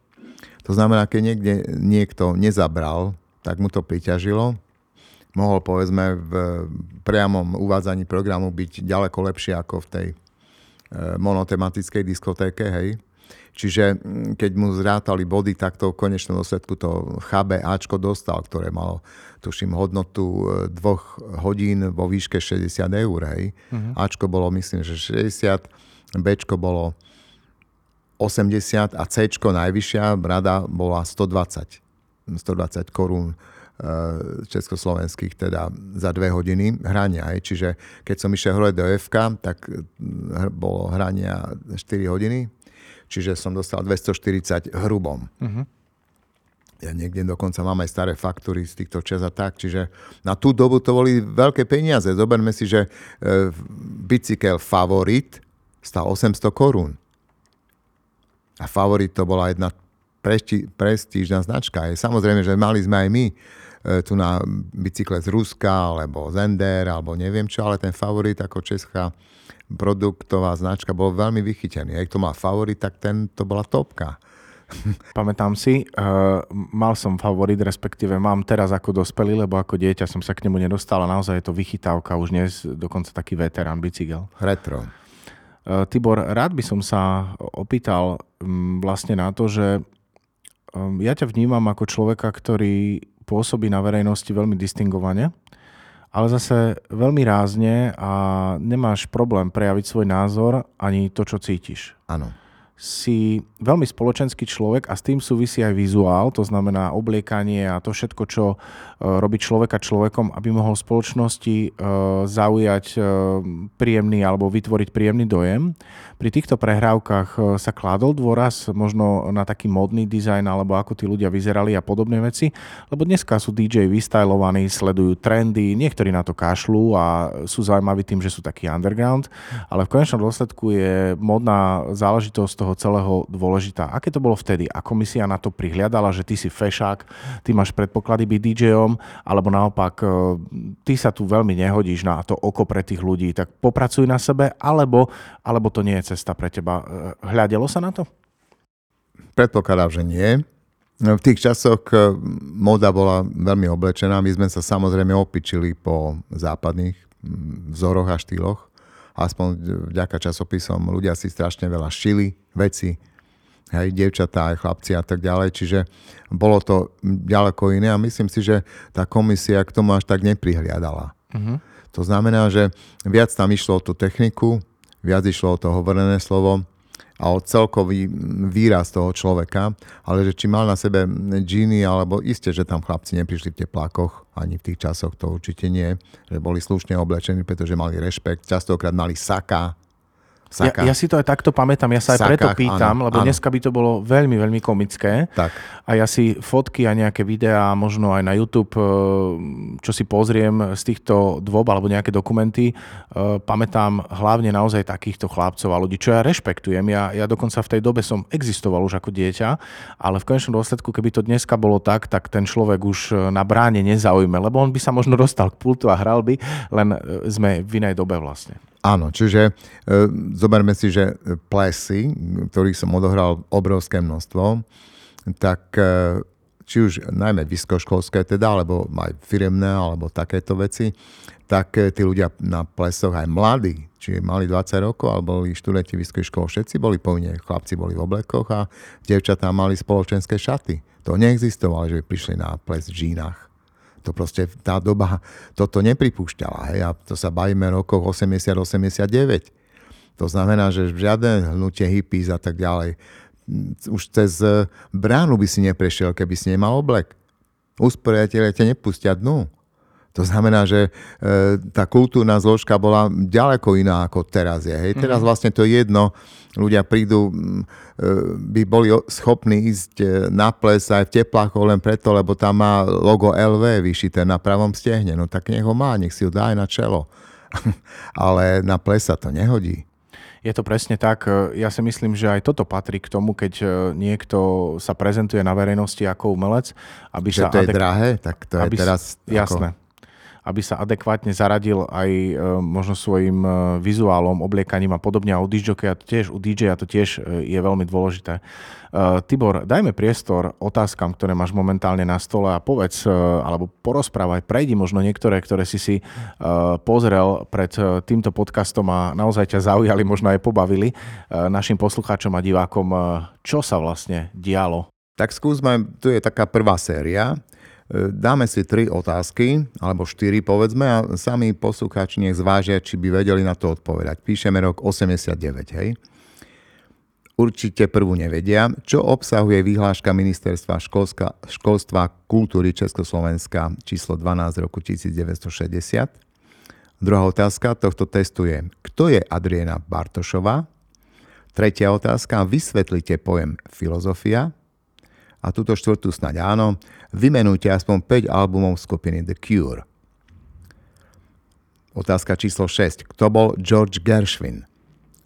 To znamená, keď niekde niekto nezabral, tak mu to priťažilo mohol povedzme v priamom uvádzaní programu byť ďaleko lepšie ako v tej e, monotematickej diskotéke, hej. Čiže keď mu zrátali body, tak to v konečnom dôsledku to HB Ačko dostal, ktoré malo, tuším, hodnotu e, dvoch hodín vo výške 60 eur. Hej. Uh-huh. Ačko bolo, myslím, že 60, Bčko bolo 80 a Cčko najvyššia rada bola 120. 120 korún československých teda za dve hodiny hrania. Aj. Čiže keď som išiel hore do FK, tak eh, bolo hrania 4 hodiny, čiže som dostal 240 hrubom. Uh-huh. Ja niekde dokonca mám aj staré faktúry z týchto čas a tak, čiže na tú dobu to boli veľké peniaze. Zoberme si, že e, bicykel Favorit stal 800 korún. A Favorit to bola jedna prestížna značka. Samozrejme, že mali sme aj my tu na bicykle z Ruska, alebo Zender, alebo neviem čo, ale ten favorit ako česká produktová značka bol veľmi vychytený. Ak to má favorit, tak ten to bola topka. (laughs) Pamätám si, uh, mal som favorit, respektíve mám teraz ako dospelý, lebo ako dieťa som sa k nemu nedostal a naozaj je to vychytávka, už dnes dokonca taký veterán bicykel. Retro. Uh, Tibor, rád by som sa opýtal um, vlastne na to, že um, ja ťa vnímam ako človeka, ktorý pôsobí na verejnosti veľmi distingovane, ale zase veľmi rázne a nemáš problém prejaviť svoj názor ani to, čo cítiš. Áno si veľmi spoločenský človek a s tým súvisí aj vizuál, to znamená obliekanie a to všetko, čo e, robí človeka človekom, aby mohol v spoločnosti e, zaujať e, príjemný alebo vytvoriť príjemný dojem. Pri týchto prehrávkach sa kládol dôraz možno na taký modný dizajn alebo ako tí ľudia vyzerali a podobné veci, lebo dneska sú DJ vystylovaní, sledujú trendy, niektorí na to kašľú a sú zaujímaví tým, že sú taký underground, ale v konečnom dôsledku je modná záležitosť toho celého dôležitá. Aké to bolo vtedy? A komisia na to prihliadala, že ty si fešák, ty máš predpoklady byť DJom, alebo naopak e, ty sa tu veľmi nehodíš na to oko pre tých ľudí, tak popracuj na sebe, alebo, alebo to nie je cesta pre teba. E, hľadelo sa na to? Predpokladám, že nie. V tých časoch e, moda bola veľmi oblečená. My sme sa samozrejme opičili po západných vzoroch a štýloch aspoň vďaka časopisom ľudia si strašne veľa šili veci. Hej, dievčatá aj chlapci a tak ďalej, čiže bolo to ďaleko iné a myslím si, že tá komisia k tomu až tak neprihliadala. Uh-huh. To znamená, že viac tam išlo o tú techniku, viac išlo o to hovorené slovo a o celkový výraz toho človeka, ale že či mal na sebe džíny, alebo isté, že tam chlapci neprišli v teplákoch, ani v tých časoch to určite nie, že boli slušne oblečení, pretože mali rešpekt, častokrát mali saka, Saka. Ja, ja si to aj takto pamätám, ja sa aj Sakách, preto pýtam, áno, lebo áno. dneska by to bolo veľmi, veľmi komické. Tak. A ja si fotky a nejaké videá, možno aj na YouTube, eh, čo si pozriem z týchto dvob alebo nejaké dokumenty, eh, pamätám hlavne naozaj takýchto chlapcov a ľudí, čo ja rešpektujem. Ja, ja dokonca v tej dobe som existoval už ako dieťa, ale v konečnom dôsledku, keby to dneska bolo tak, tak ten človek už eh, na bráne nezaujme, lebo on by sa možno dostal k pultu a hral by, len sme v inej dobe vlastne. Áno, čiže e, zoberme si, že plesy, ktorých som odohral obrovské množstvo, tak e, či už najmä vysokoškolské teda, alebo aj firemné, alebo takéto veci, tak e, tí ľudia na plesoch aj mladí, či mali 20 rokov, alebo boli študenti vysokej školy, všetci boli povinne, chlapci boli v oblekoch a devčatá mali spoločenské šaty. To neexistovalo, že by prišli na ples v džínach. To proste tá doba toto nepripúšťala. Hej? A to sa bavíme rokoch 80-89. To znamená, že žiadne hnutie hippies a tak ďalej. Už cez e, bránu by si neprešiel, keby si nemal oblek. Usporiadatelia ťa nepustia dnu. To znamená, že e, tá kultúrna zložka bola ďaleko iná ako teraz je. Hej? Teraz mhm. vlastne to je jedno, ľudia prídu, e, by boli schopní ísť e, na ples aj v teplákoch len preto, lebo tam má logo LV vyšité na pravom stehne. No tak nech ho má, nech si ho dá aj na čelo. (laughs) Ale na ples sa to nehodí. Je to presne tak. Ja si myslím, že aj toto patrí k tomu, keď e, niekto sa prezentuje na verejnosti ako umelec. Aby že sa to adek- je drahé? Tak to je teraz... Jasné. Ako aby sa adekvátne zaradil aj e, možno svojim e, vizuálom, obliekaním a podobne. A u DJ tiež, u DJ to tiež e, je veľmi dôležité. Tibor, dajme priestor otázkam, ktoré máš momentálne na stole a povedz, alebo porozprávaj, prejdi možno niektoré, ktoré si si pozrel pred týmto podcastom a naozaj ťa zaujali, možno aj pobavili našim poslucháčom a divákom, čo sa vlastne dialo. Tak skúsme, tu je taká prvá séria, Dáme si tri otázky, alebo štyri povedzme a sami poslucháči nech zvážia, či by vedeli na to odpovedať. Píšeme rok 89, hej? Určite prvú nevedia. Čo obsahuje vyhláška Ministerstva školska, školstva kultúry Československa číslo 12 roku 1960? Druhá otázka tohto testu je, kto je Adriana Bartošová? Tretia otázka, vysvetlite pojem filozofia. A túto štvrtú snáď áno, vymenujte aspoň 5 albumov skupiny The Cure. Otázka číslo 6. Kto bol George Gershwin?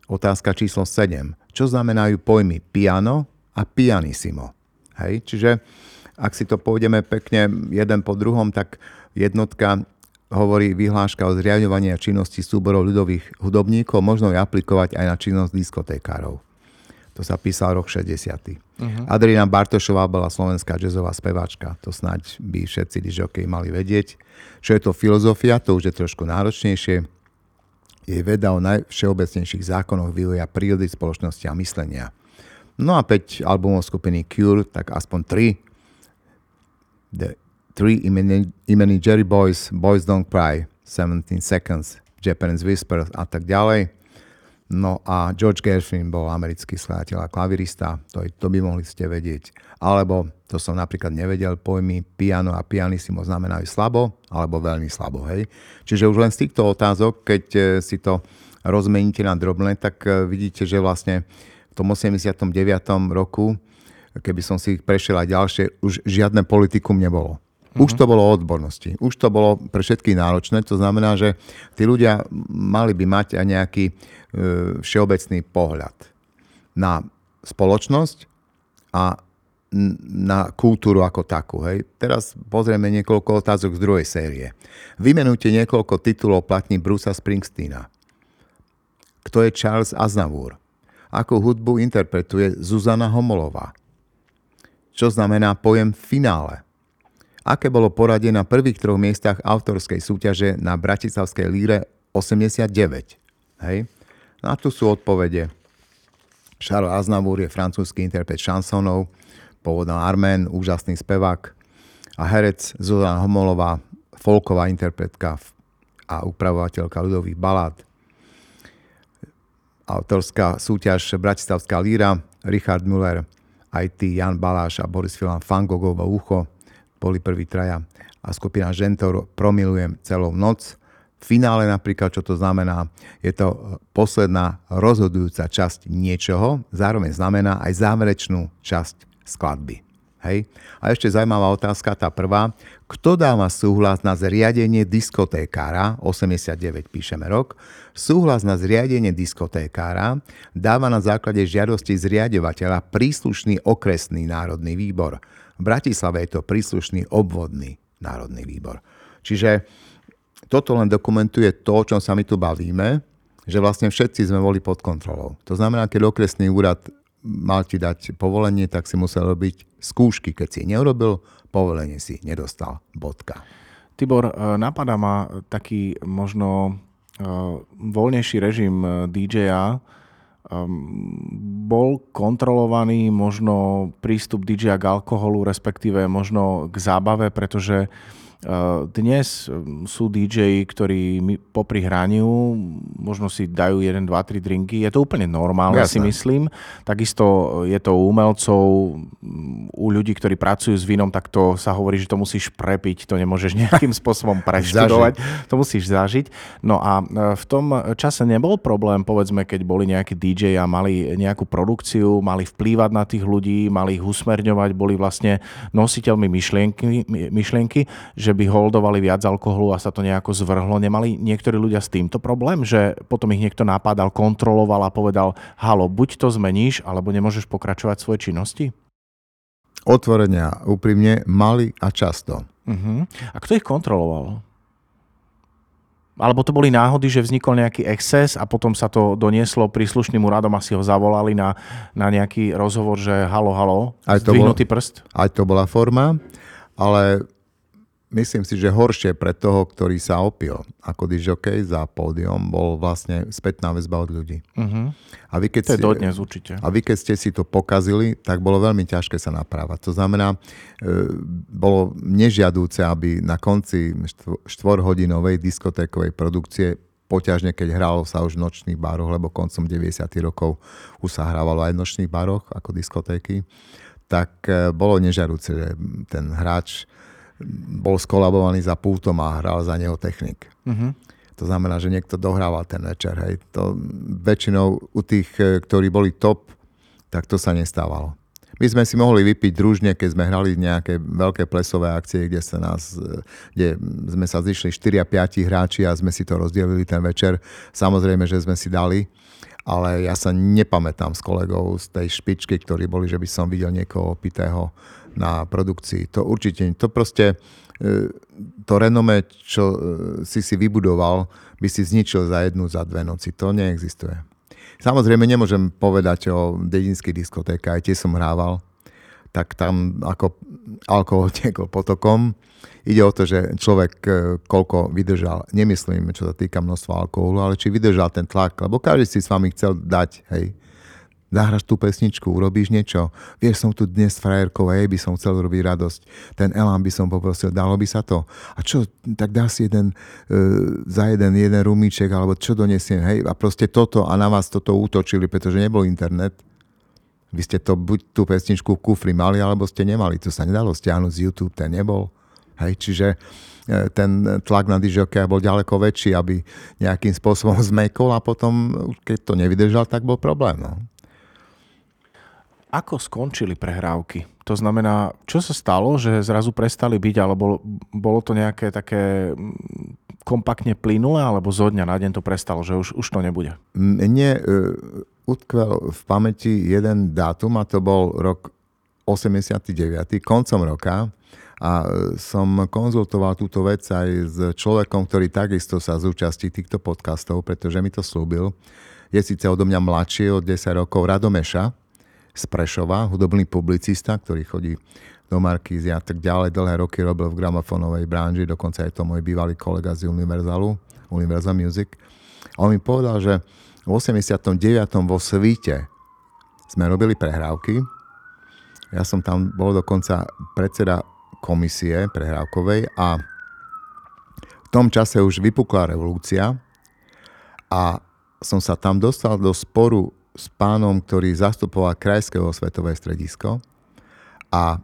Otázka číslo 7. Čo znamenajú pojmy piano a pianissimo? Hej, čiže ak si to pôjdeme pekne jeden po druhom, tak jednotka hovorí vyhláška o zriadovaní a činnosti súborov ľudových hudobníkov, možno je aplikovať aj na činnosť diskotékárov. To sa písal rok 60. Uh-huh. Adriana Bartošová bola slovenská jazzová speváčka. To snáď by všetci dižokej mali vedieť. Čo je to filozofia, to už je trošku náročnejšie. Je veda o najvšeobecnejších zákonoch vývoja prírody, spoločnosti a myslenia. No a 5 albumov skupiny Cure, tak aspoň 3. The Three imeni Jerry Boys, Boys Don't Cry, 17 Seconds, Japanese Whisper a tak ďalej. No a George Gershwin bol americký skladateľ a klavirista, to, to by mohli ste vedieť. Alebo, to som napríklad nevedel, pojmy piano a pianissimo znamenajú slabo alebo veľmi slabo. Hej? Čiže už len z týchto otázok, keď e, si to rozmeníte na drobné, tak e, vidíte, že vlastne v tom 89. roku, keby som si prešiel aj ďalšie, už žiadne politikum nebolo. Už to bolo o odbornosti. Už to bolo pre všetkých náročné. To znamená, že tí ľudia mali by mať aj nejaký e, všeobecný pohľad na spoločnosť a na kultúru ako takú. Hej. Teraz pozrieme niekoľko otázok z druhej série. Vymenujte niekoľko titulov platní Brusa Springsteena. Kto je Charles Aznavour? Akú hudbu interpretuje Zuzana Homolová? Čo znamená pojem finále? Aké bolo poradie na prvých troch miestach autorskej súťaže na Bratislavskej líre 89. Hej? A tu sú odpovede. Charles Aznavour je francúzsky interpret šansónov, pôvodná Armén, úžasný spevák a herec Zuzana Homolová, folková interpretka a upravovateľka ľudových balát. Autorská súťaž Bratislavská líra, Richard Müller, aj ty, Jan Baláš a Boris Filan Fangogovo ucho boli prví traja a skupina Žentor Promilujem celou noc finále napríklad, čo to znamená, je to posledná rozhodujúca časť niečoho, zároveň znamená aj záverečnú časť skladby. Hej. A ešte zaujímavá otázka, tá prvá. Kto dáva súhlas na zriadenie diskotékára, 89 píšeme rok, súhlas na zriadenie diskotékára dáva na základe žiadosti zriadovateľa príslušný okresný národný výbor. V Bratislave je to príslušný obvodný národný výbor. Čiže toto len dokumentuje to, o čom sa my tu bavíme, že vlastne všetci sme boli pod kontrolou. To znamená, keď okresný úrad mal ti dať povolenie, tak si musel robiť skúšky. Keď si neurobil, povolenie si nedostal. Bodka. Tibor, e, napadá ma taký možno e, voľnejší režim e, DJ-a, bol kontrolovaný možno prístup DJ k alkoholu, respektíve možno k zábave, pretože dnes sú DJ, ktorí popri hraniu možno si dajú 1, 2, 3 drinky. Je to úplne normálne, Jasne. si myslím. Takisto je to u umelcov, u ľudí, ktorí pracujú s vínom, tak to sa hovorí, že to musíš prepiť, to nemôžeš nejakým spôsobom (laughs) preštudovať, to musíš zažiť. No a e, v tom čase nebol problém, povedzme, keď boli nejakí DJ a mali nejakú produkciu, mali vplývať na tých ľudí, mali ich usmerňovať, boli vlastne nositeľmi myšlienky, myšlienky že že by holdovali viac alkoholu a sa to nejako zvrhlo. Nemali niektorí ľudia s týmto problém, že potom ich niekto napádal, kontroloval a povedal, halo, buď to zmeníš, alebo nemôžeš pokračovať svoje činnosti? Otvorenia úprimne mali a často. Uh-huh. A kto ich kontroloval? Alebo to boli náhody, že vznikol nejaký exces a potom sa to donieslo príslušným úradom a si ho zavolali na, na nejaký rozhovor, že halo, halo, aj to bol, prst? Aj to bola forma, ale myslím si, že horšie pre toho, ktorý sa opil ako dižokej za pódium, bol vlastne spätná väzba od ľudí. Uh-huh. A vy, keď to je dodnes určite. A vy, keď ste si to pokazili, tak bolo veľmi ťažké sa naprávať. To znamená, e, bolo nežiadúce, aby na konci štvorhodinovej diskotékovej produkcie poťažne, keď hralo sa už v nočných baroch, lebo koncom 90. rokov už sa hrávalo aj v nočných baroch ako diskotéky, tak e, bolo nežiaduce, že ten hráč bol skolabovaný za pultom a hral za neho technik. Uh-huh. To znamená, že niekto dohrával ten večer. Hej. To väčšinou u tých, e, ktorí boli top, tak to sa nestávalo. My sme si mohli vypiť družne, keď sme hrali nejaké veľké plesové akcie, kde, sa nás, e, kde sme sa zišli 4 a 5 hráči a sme si to rozdelili ten večer. Samozrejme, že sme si dali, ale ja sa nepamätám s kolegou z tej špičky, ktorí boli, že by som videl niekoho opitého na produkcii. To určite, to proste, e, to renome, čo e, si si vybudoval, by si zničil za jednu, za dve noci. To neexistuje. Samozrejme, nemôžem povedať o dedinských diskotékach, aj tie som hrával, tak tam ako alkohol (laughs) tiekol potokom. Ide o to, že človek e, koľko vydržal, nemyslím, čo sa týka množstva alkoholu, ale či vydržal ten tlak, lebo každý si s vami chcel dať, hej, zahraš tú pesničku, urobíš niečo. Vieš, som tu dnes frajerkou a jej by som chcel robiť radosť. Ten elán by som poprosil, dalo by sa to. A čo, tak dá si jeden, e, za jeden, jeden rumíček, alebo čo donesiem, hej. A proste toto a na vás toto útočili, pretože nebol internet. Vy ste to buď tú pesničku v kufri mali, alebo ste nemali. To sa nedalo stiahnuť z YouTube, ten nebol. Hej, čiže e, ten tlak na dižokeja bol ďaleko väčší, aby nejakým spôsobom (laughs) zmekol a potom, keď to nevydržal, tak bol problém. No. Ako skončili prehrávky? To znamená, čo sa stalo, že zrazu prestali byť, alebo bolo to nejaké také mm, kompaktne plynulé, alebo zo dňa na deň to prestalo, že už, už to nebude? Mne uh, utkvel v pamäti jeden dátum a to bol rok 89. koncom roka a e, som konzultoval túto vec aj s človekom, ktorý takisto sa zúčastí týchto podcastov, pretože mi to slúbil. Je síce odo mňa mladší, od 10 rokov, Radomeša, z Prešova, hudobný publicista, ktorý chodí do Markízy a tak ďalej. Dlhé roky robil v gramofónovej branži, dokonca je to môj bývalý kolega z Univerzalu, Universal Music. A on mi povedal, že v 89. vo Svíte sme robili prehrávky. Ja som tam bol dokonca predseda komisie prehrávkovej a v tom čase už vypukla revolúcia a som sa tam dostal do sporu s pánom, ktorý zastupoval Krajské svetové stredisko a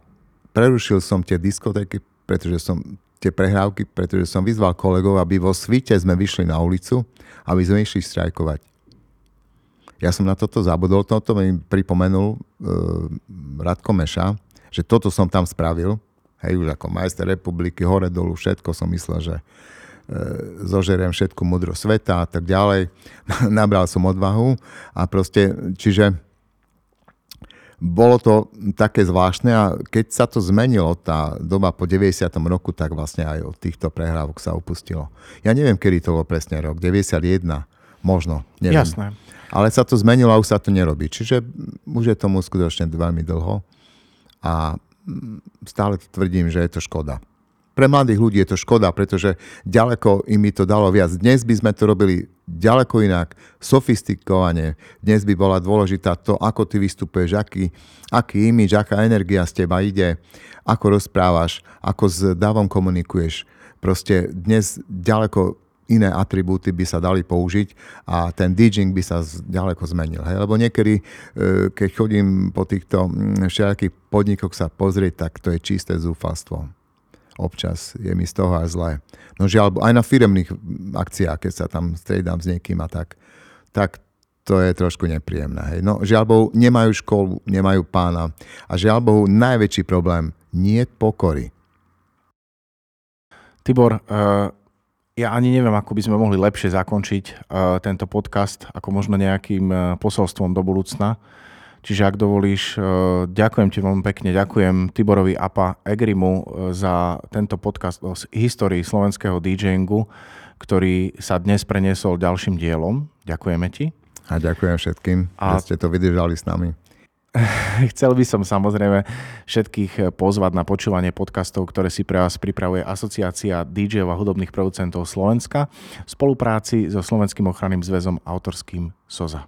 prerušil som tie diskotéky, pretože som tie prehrávky, pretože som vyzval kolegov, aby vo svite sme vyšli na ulicu, aby sme išli strajkovať. Ja som na toto zabudol, toto mi pripomenul uh, Radko Meša, že toto som tam spravil, hej, už ako majster republiky, hore dolu, všetko som myslel, že zožeriem všetku mudro sveta a tak ďalej. (laughs) Nabral som odvahu a proste, čiže bolo to také zvláštne a keď sa to zmenilo, tá doba po 90. roku, tak vlastne aj od týchto prehrávok sa upustilo. Ja neviem, kedy to bol presne rok, 91, možno, neviem. Jasné. Ale sa to zmenilo a už sa to nerobí. Čiže už je tomu skutočne veľmi dlho a stále tvrdím, že je to škoda. Pre mladých ľudí je to škoda, pretože ďaleko im by to dalo viac. Dnes by sme to robili ďaleko inak, sofistikovane. Dnes by bola dôležitá to, ako ty vystupuješ, aký, aký imič, aká energia z teba ide, ako rozprávaš, ako s davom komunikuješ. Proste dnes ďaleko iné atribúty by sa dali použiť a ten DJing by sa ďaleko zmenil. Hej? Lebo niekedy, e, keď chodím po týchto všelijakých podnikoch sa pozrieť, tak to je čisté zúfalstvo. Občas je mi z toho aj zlé. No žiaľ, aj na firemných akciách, keď sa tam striedam s niekým a tak, tak to je trošku nepríjemné. Hej. No žiaľ Bohu, nemajú školu, nemajú pána a žiaľ Bohu, najväčší problém, nie pokory. Tibor, uh ja ani neviem, ako by sme mohli lepšie zakončiť uh, tento podcast, ako možno nejakým uh, posolstvom do budúcna. Čiže ak dovolíš, uh, ďakujem ti veľmi pekne, ďakujem Tiborovi Apa Egrimu uh, za tento podcast o histórii slovenského DJingu, ktorý sa dnes preniesol ďalším dielom. Ďakujeme ti. A ďakujem všetkým, A... že ste to vydržali s nami. (laughs) Chcel by som samozrejme všetkých pozvať na počúvanie podcastov, ktoré si pre vás pripravuje Asociácia DJov a hudobných producentov Slovenska v spolupráci so Slovenským ochranným zväzom autorským SOZA.